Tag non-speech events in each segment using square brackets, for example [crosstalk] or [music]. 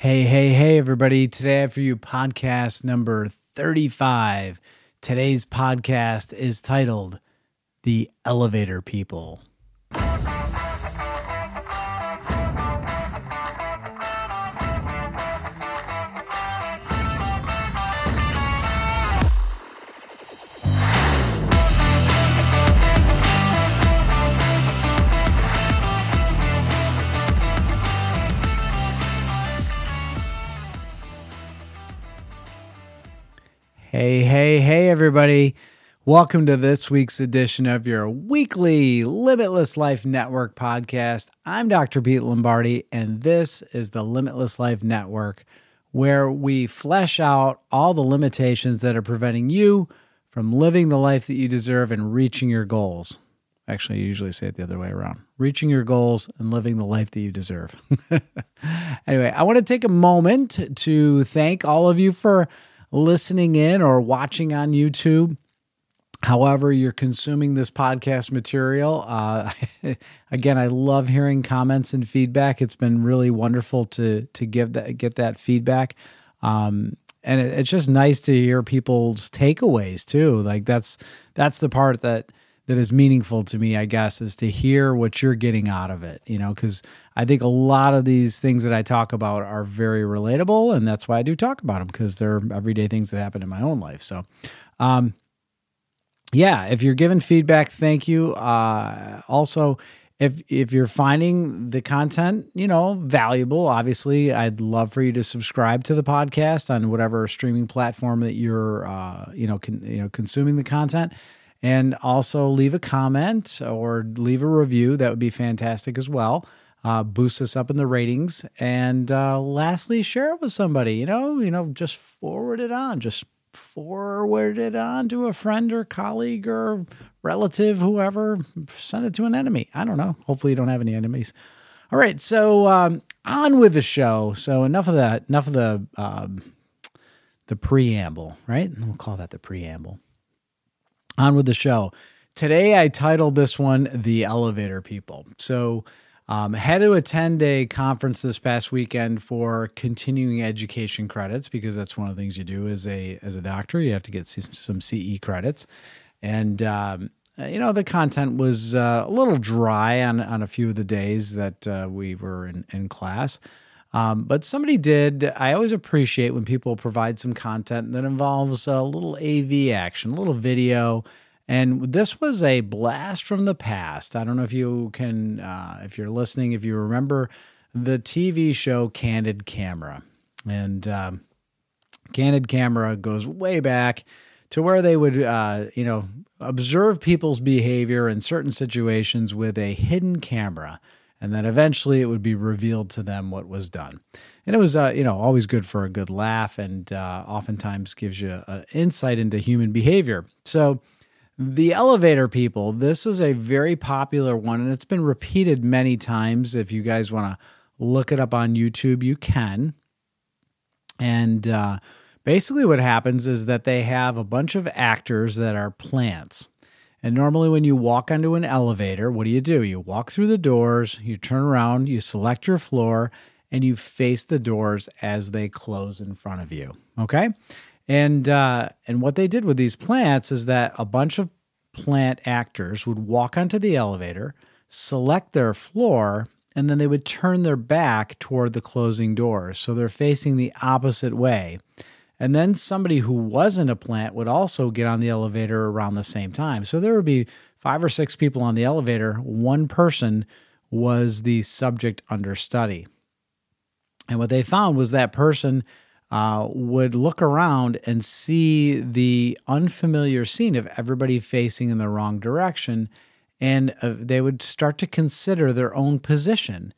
Hey, hey, hey, everybody. Today I have for you podcast number 35. Today's podcast is titled The Elevator People. Hey, hey, hey, everybody. Welcome to this week's edition of your weekly Limitless Life Network podcast. I'm Dr. Pete Lombardi, and this is the Limitless Life Network, where we flesh out all the limitations that are preventing you from living the life that you deserve and reaching your goals. Actually, I usually say it the other way around reaching your goals and living the life that you deserve. [laughs] anyway, I want to take a moment to thank all of you for listening in or watching on YouTube. However, you're consuming this podcast material. Uh, [laughs] again, I love hearing comments and feedback. It's been really wonderful to to give that get that feedback, um, and it, it's just nice to hear people's takeaways too. Like that's that's the part that that is meaningful to me, I guess, is to hear what you're getting out of it. You know, because I think a lot of these things that I talk about are very relatable, and that's why I do talk about them because they're everyday things that happen in my own life. So, um, yeah, if you're giving feedback, thank you. Uh, also, if if you're finding the content, you know, valuable, obviously, I'd love for you to subscribe to the podcast on whatever streaming platform that you're, uh, you know, con- you know, consuming the content and also leave a comment or leave a review. That would be fantastic as well. Uh, boost us up in the ratings, and uh, lastly, share it with somebody. You know, you know, just forward it on. Just forward it on to a friend or colleague or relative, whoever. Send it to an enemy. I don't know. Hopefully, you don't have any enemies. All right, so um, on with the show. So enough of that. Enough of the um, the preamble. Right? We'll call that the preamble on with the show. Today, I titled this one The Elevator People. So, um, had to attend a conference this past weekend for continuing education credits because that's one of the things you do as a as a doctor. You have to get some CE credits, and um, you know the content was uh, a little dry on on a few of the days that uh, we were in in class. Um, but somebody did. I always appreciate when people provide some content that involves a little AV action, a little video. And this was a blast from the past. I don't know if you can, uh, if you're listening, if you remember the TV show Candid Camera. And um, Candid Camera goes way back to where they would, uh, you know, observe people's behavior in certain situations with a hidden camera and then eventually it would be revealed to them what was done. And it was, uh, you know, always good for a good laugh, and uh, oftentimes gives you an insight into human behavior. So, the elevator people, this was a very popular one, and it's been repeated many times. If you guys want to look it up on YouTube, you can. And uh, basically, what happens is that they have a bunch of actors that are plants and normally, when you walk onto an elevator, what do you do? You walk through the doors, you turn around, you select your floor, and you face the doors as they close in front of you. Okay, and uh, and what they did with these plants is that a bunch of plant actors would walk onto the elevator, select their floor, and then they would turn their back toward the closing doors, so they're facing the opposite way. And then somebody who wasn't a plant would also get on the elevator around the same time. So there would be five or six people on the elevator. One person was the subject under study. And what they found was that person uh, would look around and see the unfamiliar scene of everybody facing in the wrong direction. And uh, they would start to consider their own position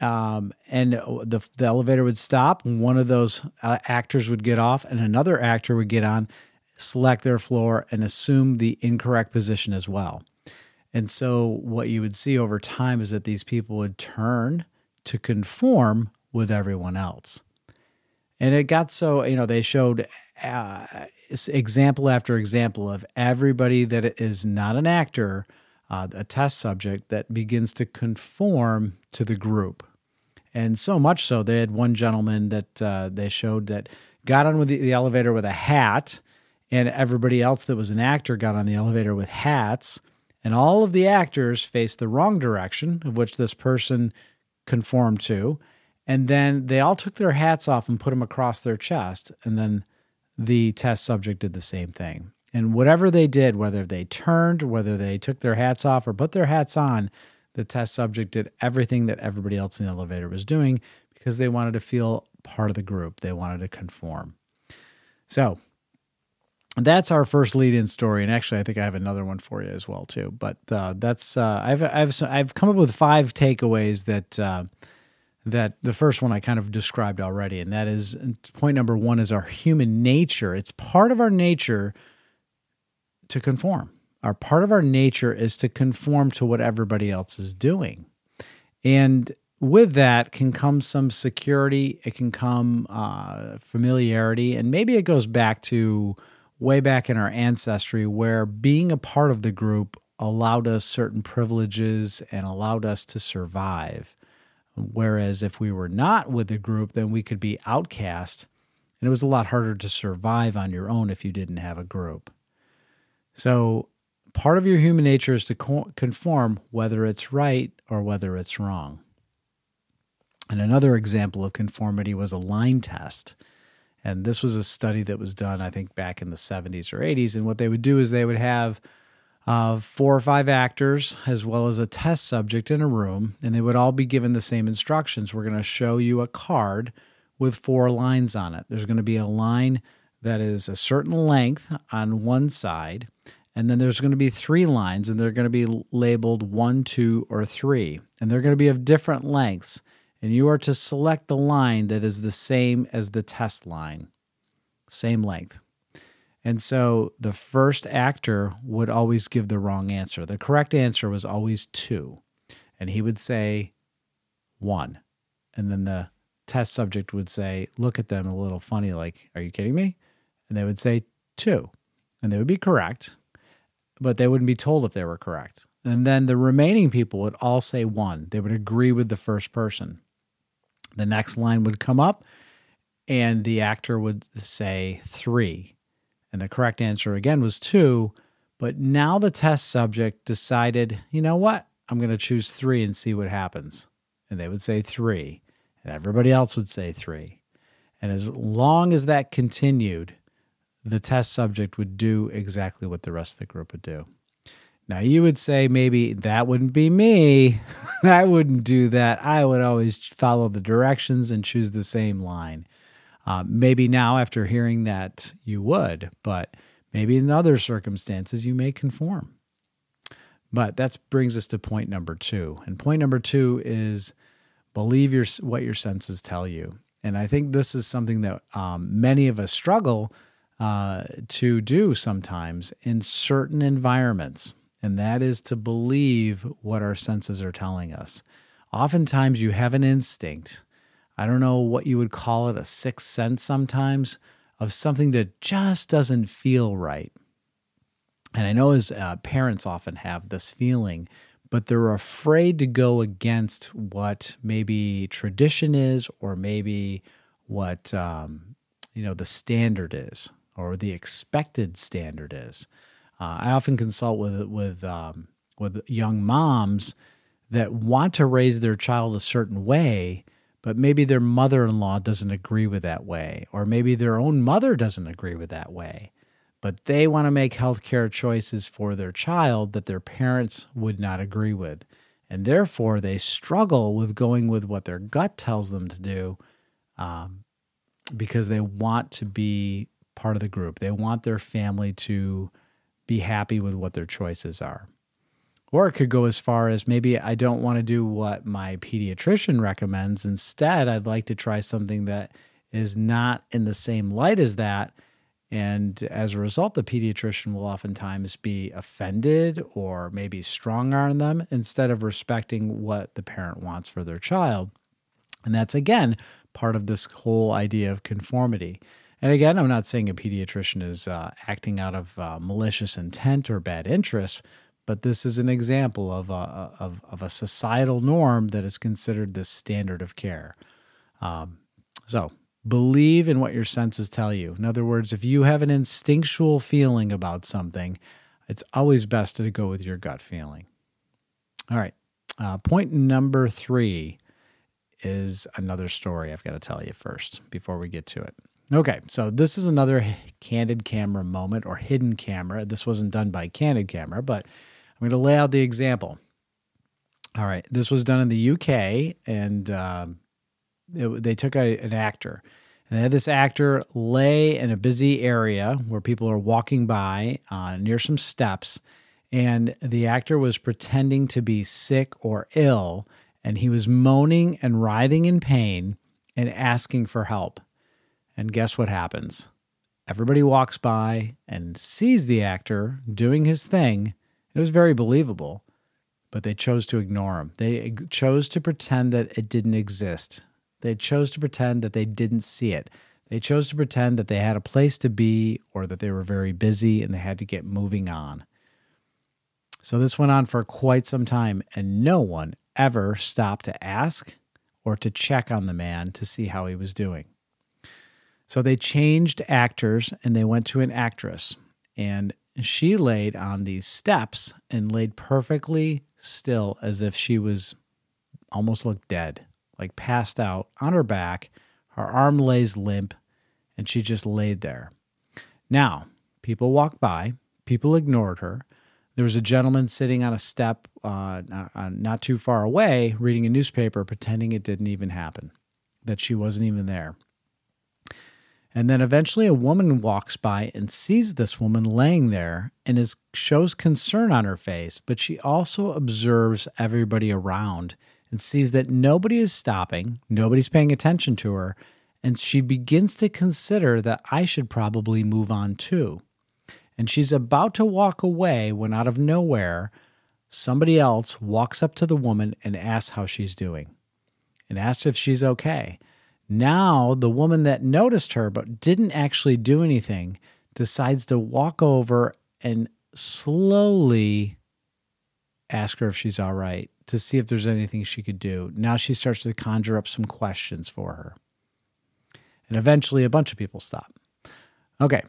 um, and the, the elevator would stop. One of those uh, actors would get off, and another actor would get on, select their floor, and assume the incorrect position as well. And so, what you would see over time is that these people would turn to conform with everyone else. And it got so, you know, they showed uh, example after example of everybody that is not an actor, uh, a test subject that begins to conform to the group And so much so, they had one gentleman that uh, they showed that got on with the, the elevator with a hat, and everybody else that was an actor got on the elevator with hats. And all of the actors faced the wrong direction of which this person conformed to. And then they all took their hats off and put them across their chest. And then the test subject did the same thing. And whatever they did, whether they turned, whether they took their hats off or put their hats on, the test subject did everything that everybody else in the elevator was doing because they wanted to feel part of the group. They wanted to conform. So that's our first lead-in story, and actually, I think I have another one for you as well too. But uh, that's uh, I've I've I've come up with five takeaways that uh, that the first one I kind of described already, and that is point number one is our human nature. It's part of our nature to conform. Our part of our nature is to conform to what everybody else is doing, and with that can come some security. It can come uh, familiarity, and maybe it goes back to way back in our ancestry where being a part of the group allowed us certain privileges and allowed us to survive. Whereas if we were not with the group, then we could be outcast, and it was a lot harder to survive on your own if you didn't have a group. So, part of your human nature is to conform whether it's right or whether it's wrong. And another example of conformity was a line test. And this was a study that was done, I think, back in the 70s or 80s. And what they would do is they would have uh, four or five actors as well as a test subject in a room, and they would all be given the same instructions. We're going to show you a card with four lines on it. There's going to be a line that is a certain length on one side, and then there's going to be three lines, and they're going to be labeled one, two, or three, and they're going to be of different lengths and you are to select the line that is the same as the test line, same length. And so the first actor would always give the wrong answer. The correct answer was always two. And he would say one. And then the test subject would say, look at them a little funny, like, are you kidding me? And they would say two. And they would be correct, but they wouldn't be told if they were correct. And then the remaining people would all say one. They would agree with the first person. The next line would come up, and the actor would say three. And the correct answer again was two. But now the test subject decided, you know what? I'm going to choose three and see what happens. And they would say three, and everybody else would say three. And as long as that continued, the test subject would do exactly what the rest of the group would do. Now, you would say maybe that wouldn't be me. [laughs] I wouldn't do that. I would always follow the directions and choose the same line. Uh, maybe now, after hearing that, you would, but maybe in other circumstances, you may conform. But that brings us to point number two. And point number two is believe your, what your senses tell you. And I think this is something that um, many of us struggle uh, to do sometimes in certain environments and that is to believe what our senses are telling us. Oftentimes, you have an instinct. I don't know what you would call it, a sixth sense sometimes, of something that just doesn't feel right. And I know as uh, parents often have this feeling, but they're afraid to go against what maybe tradition is, or maybe what um, you know the standard is, or the expected standard is. Uh, I often consult with with um, with young moms that want to raise their child a certain way, but maybe their mother-in-law doesn't agree with that way, or maybe their own mother doesn't agree with that way. But they want to make healthcare choices for their child that their parents would not agree with. And therefore, they struggle with going with what their gut tells them to do um, because they want to be part of the group. They want their family to be happy with what their choices are. Or it could go as far as maybe I don't want to do what my pediatrician recommends. Instead, I'd like to try something that is not in the same light as that. And as a result, the pediatrician will oftentimes be offended or maybe strong arm them instead of respecting what the parent wants for their child. And that's again part of this whole idea of conformity. And again, I'm not saying a pediatrician is uh, acting out of uh, malicious intent or bad interest, but this is an example of a, of, of a societal norm that is considered the standard of care. Um, so believe in what your senses tell you. In other words, if you have an instinctual feeling about something, it's always best to go with your gut feeling. All right. Uh, point number three is another story I've got to tell you first before we get to it. Okay, so this is another candid camera moment or hidden camera. This wasn't done by candid camera, but I'm going to lay out the example. All right, this was done in the UK, and um, it, they took a, an actor, and they had this actor lay in a busy area where people are walking by uh, near some steps, and the actor was pretending to be sick or ill, and he was moaning and writhing in pain and asking for help. And guess what happens? Everybody walks by and sees the actor doing his thing. It was very believable, but they chose to ignore him. They chose to pretend that it didn't exist. They chose to pretend that they didn't see it. They chose to pretend that they had a place to be or that they were very busy and they had to get moving on. So this went on for quite some time, and no one ever stopped to ask or to check on the man to see how he was doing. So they changed actors and they went to an actress. And she laid on these steps and laid perfectly still as if she was almost looked dead, like passed out on her back. Her arm lays limp and she just laid there. Now, people walked by, people ignored her. There was a gentleman sitting on a step uh, not, not too far away reading a newspaper, pretending it didn't even happen, that she wasn't even there. And then eventually a woman walks by and sees this woman laying there and is shows concern on her face, but she also observes everybody around and sees that nobody is stopping, nobody's paying attention to her, and she begins to consider that I should probably move on too. And she's about to walk away when out of nowhere, somebody else walks up to the woman and asks how she's doing and asks if she's okay. Now, the woman that noticed her but didn't actually do anything decides to walk over and slowly ask her if she's all right to see if there's anything she could do. Now she starts to conjure up some questions for her. And eventually, a bunch of people stop. Okay.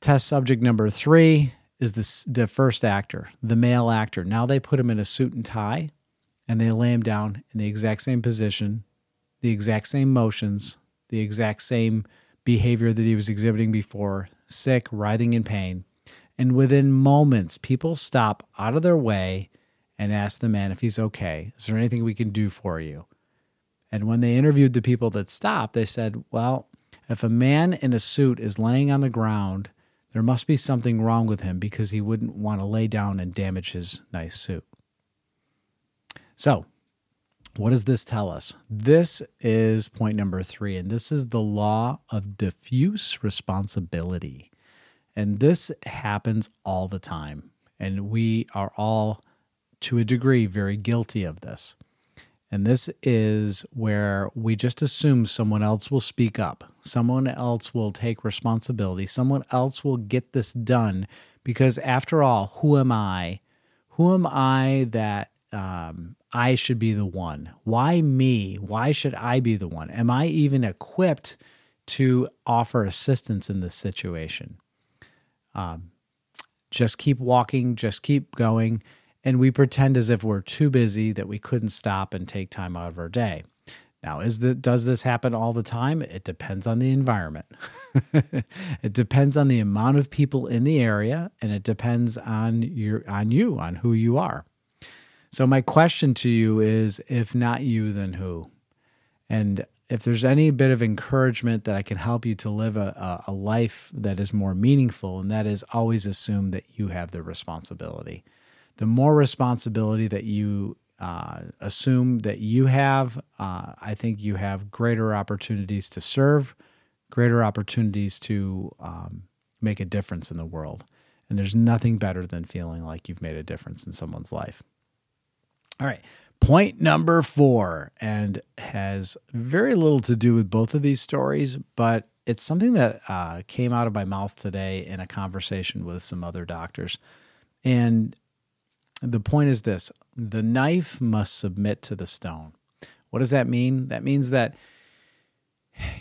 Test subject number three is the first actor, the male actor. Now they put him in a suit and tie and they lay him down in the exact same position the exact same motions, the exact same behavior that he was exhibiting before, sick, writhing in pain. And within moments, people stop out of their way and ask the man if he's okay. Is there anything we can do for you? And when they interviewed the people that stopped, they said, well, if a man in a suit is laying on the ground, there must be something wrong with him because he wouldn't want to lay down and damage his nice suit. So, what does this tell us? This is point number three, and this is the law of diffuse responsibility. And this happens all the time. And we are all, to a degree, very guilty of this. And this is where we just assume someone else will speak up, someone else will take responsibility, someone else will get this done. Because after all, who am I? Who am I that um, I should be the one? Why me? Why should I be the one? Am I even equipped to offer assistance in this situation? Um, just keep walking, just keep going. And we pretend as if we're too busy that we couldn't stop and take time out of our day. Now, is the, does this happen all the time? It depends on the environment. [laughs] it depends on the amount of people in the area, and it depends on your on you, on who you are. So, my question to you is if not you, then who? And if there's any bit of encouragement that I can help you to live a, a life that is more meaningful, and that is always assume that you have the responsibility. The more responsibility that you uh, assume that you have, uh, I think you have greater opportunities to serve, greater opportunities to um, make a difference in the world. And there's nothing better than feeling like you've made a difference in someone's life. All right. Point number four, and has very little to do with both of these stories, but it's something that uh, came out of my mouth today in a conversation with some other doctors. And the point is this the knife must submit to the stone. What does that mean? That means that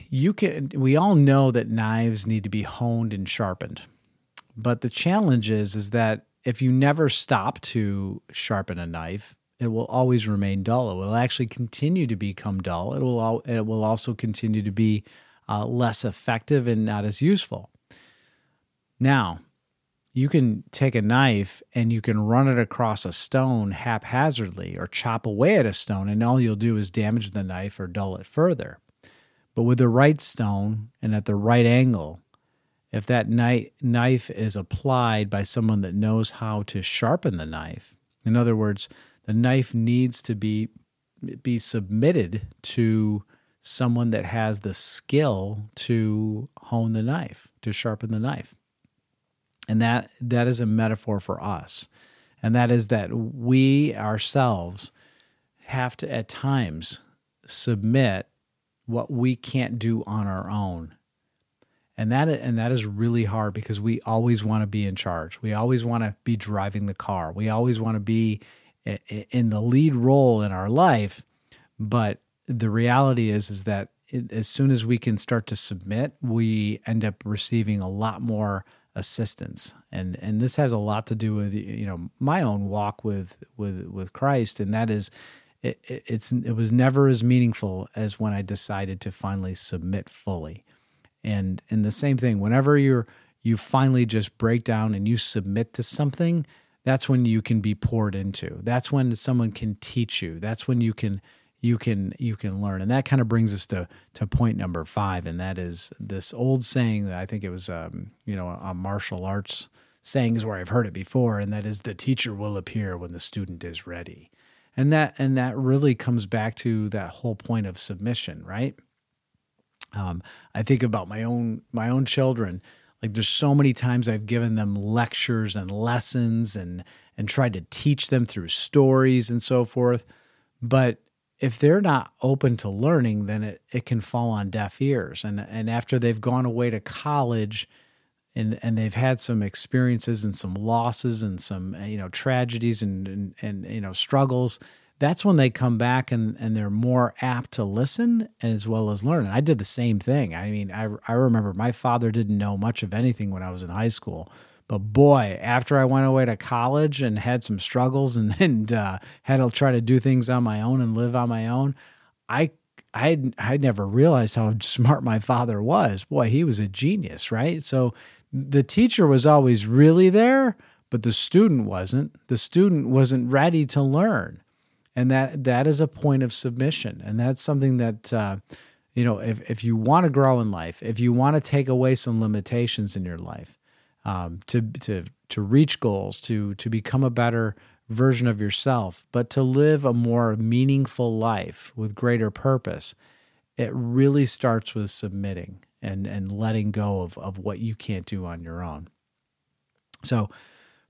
you can we all know that knives need to be honed and sharpened. But the challenge is is that if you never stop to sharpen a knife, it will always remain dull. It will actually continue to become dull. It will it will also continue to be uh, less effective and not as useful. Now, you can take a knife and you can run it across a stone haphazardly or chop away at a stone, and all you'll do is damage the knife or dull it further. But with the right stone and at the right angle, if that knife is applied by someone that knows how to sharpen the knife, in other words, the knife needs to be be submitted to someone that has the skill to hone the knife, to sharpen the knife. And that that is a metaphor for us. And that is that we ourselves have to at times submit what we can't do on our own. And that and that is really hard because we always want to be in charge. We always want to be driving the car. We always want to be in the lead role in our life. But the reality is is that as soon as we can start to submit, we end up receiving a lot more assistance and and this has a lot to do with you know my own walk with with with Christ and that is it, it's it was never as meaningful as when I decided to finally submit fully and and the same thing whenever you're you finally just break down and you submit to something that's when you can be poured into. That's when someone can teach you. That's when you can you can you can learn. And that kind of brings us to to point number five and that is this old saying that i think it was um, you know a martial arts sayings where i've heard it before and that is the teacher will appear when the student is ready. And that and that really comes back to that whole point of submission right? Um, i think about my own my own children like there's so many times i've given them lectures and lessons and and tried to teach them through stories and so forth but if they're not open to learning, then it, it can fall on deaf ears. And and after they've gone away to college and and they've had some experiences and some losses and some you know tragedies and and, and you know struggles, that's when they come back and, and they're more apt to listen as well as learn. And I did the same thing. I mean, I, I remember my father didn't know much of anything when I was in high school. But boy, after I went away to college and had some struggles [laughs] and, and uh, had to try to do things on my own and live on my own, I I I never realized how [laughs] smart my father was. Boy, he was a genius, right? So the teacher was always really there, but the student wasn't. The student wasn't ready to learn, and that that is a point of submission, and that's something that. Uh, you know, if, if you want to grow in life, if you want to take away some limitations in your life, um, to to to reach goals, to to become a better version of yourself, but to live a more meaningful life with greater purpose. It really starts with submitting and and letting go of of what you can't do on your own. So,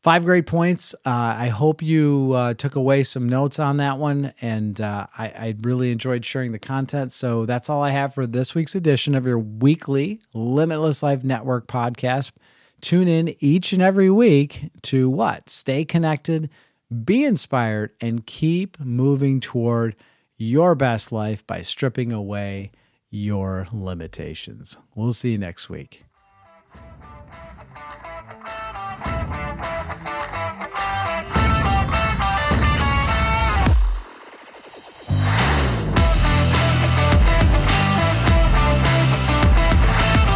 five great points. Uh, I hope you uh, took away some notes on that one, and uh, I, I, really enjoyed sharing the content. So that's all I have for this week's edition of your weekly Limitless Life Network podcast. Tune in each and every week to what? Stay connected, be inspired, and keep moving toward your best life by stripping away your limitations. We'll see you next week.